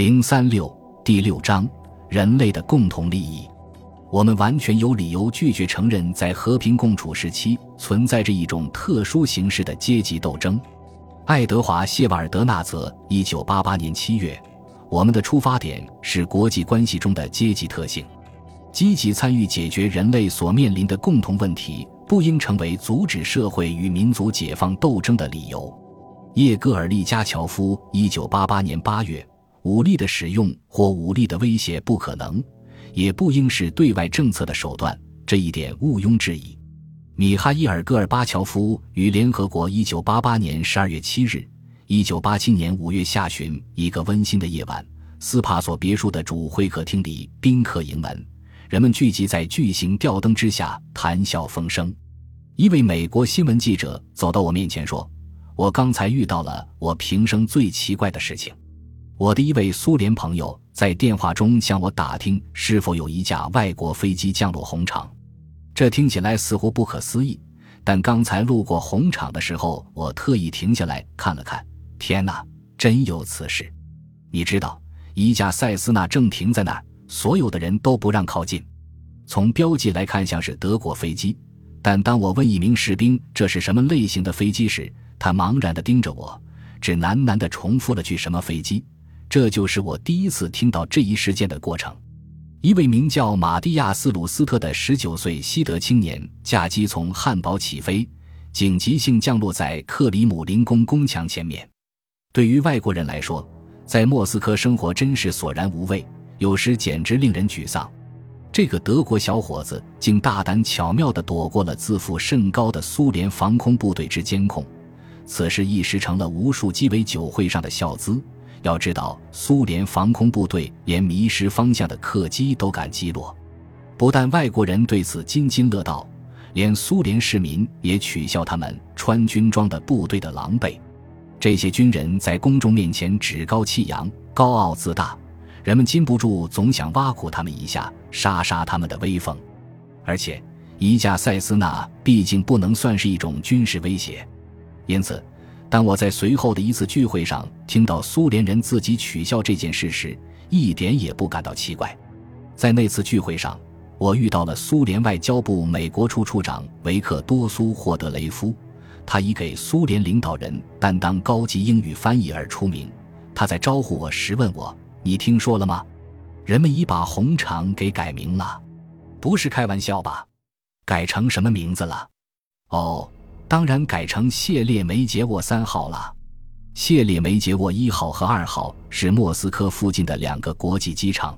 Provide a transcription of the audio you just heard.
零三六第六章：人类的共同利益。我们完全有理由拒绝承认，在和平共处时期存在着一种特殊形式的阶级斗争。爱德华·谢瓦尔德纳泽，一九八八年七月。我们的出发点是国际关系中的阶级特性。积极参与解决人类所面临的共同问题，不应成为阻止社会与民族解放斗争的理由。叶戈尔·利加乔夫，一九八八年八月。武力的使用或武力的威胁不可能。也不应是对外政策的手段，这一点毋庸置疑。米哈伊尔·戈尔巴乔夫于联合国一九八八年十二月七日、一九八七年五月下旬一个温馨的夜晚，斯帕索别墅的主会客厅里宾客盈门，人们聚集在巨型吊灯之下谈笑风生。一位美国新闻记者走到我面前说：“我刚才遇到了我平生最奇怪的事情。”我的一位苏联朋友在电话中向我打听是否有一架外国飞机降落红场，这听起来似乎不可思议。但刚才路过红场的时候，我特意停下来看了看。天哪，真有此事！你知道，一架塞斯纳正停在那儿，所有的人都不让靠近。从标记来看，像是德国飞机。但当我问一名士兵这是什么类型的飞机时，他茫然地盯着我，只喃喃地重复了句“什么飞机”。这就是我第一次听到这一事件的过程。一位名叫马蒂亚斯·鲁斯特的十九岁西德青年驾机从汉堡起飞，紧急性降落在克里姆林宫宫墙前面。对于外国人来说，在莫斯科生活真是索然无味，有时简直令人沮丧。这个德国小伙子竟大胆巧妙地躲过了自负甚高的苏联防空部队之监控，此事一时成了无数鸡尾酒会上的笑资。要知道，苏联防空部队连迷失方向的客机都敢击落，不但外国人对此津津乐道，连苏联市民也取笑他们穿军装的部队的狼狈。这些军人在公众面前趾高气扬、高傲自大，人们禁不住总想挖苦他们一下，杀杀他们的威风。而且，一架塞斯纳毕竟不能算是一种军事威胁，因此。当我在随后的一次聚会上听到苏联人自己取笑这件事时，一点也不感到奇怪。在那次聚会上，我遇到了苏联外交部美国处处长维克多苏霍德雷夫，他以给苏联领导人担当高级英语翻译而出名。他在招呼我时问我：“你听说了吗？人们已把红场给改名了，不是开玩笑吧？改成什么名字了？”哦。当然改成谢列梅捷沃三号了。谢列梅捷沃一号和二号是莫斯科附近的两个国际机场。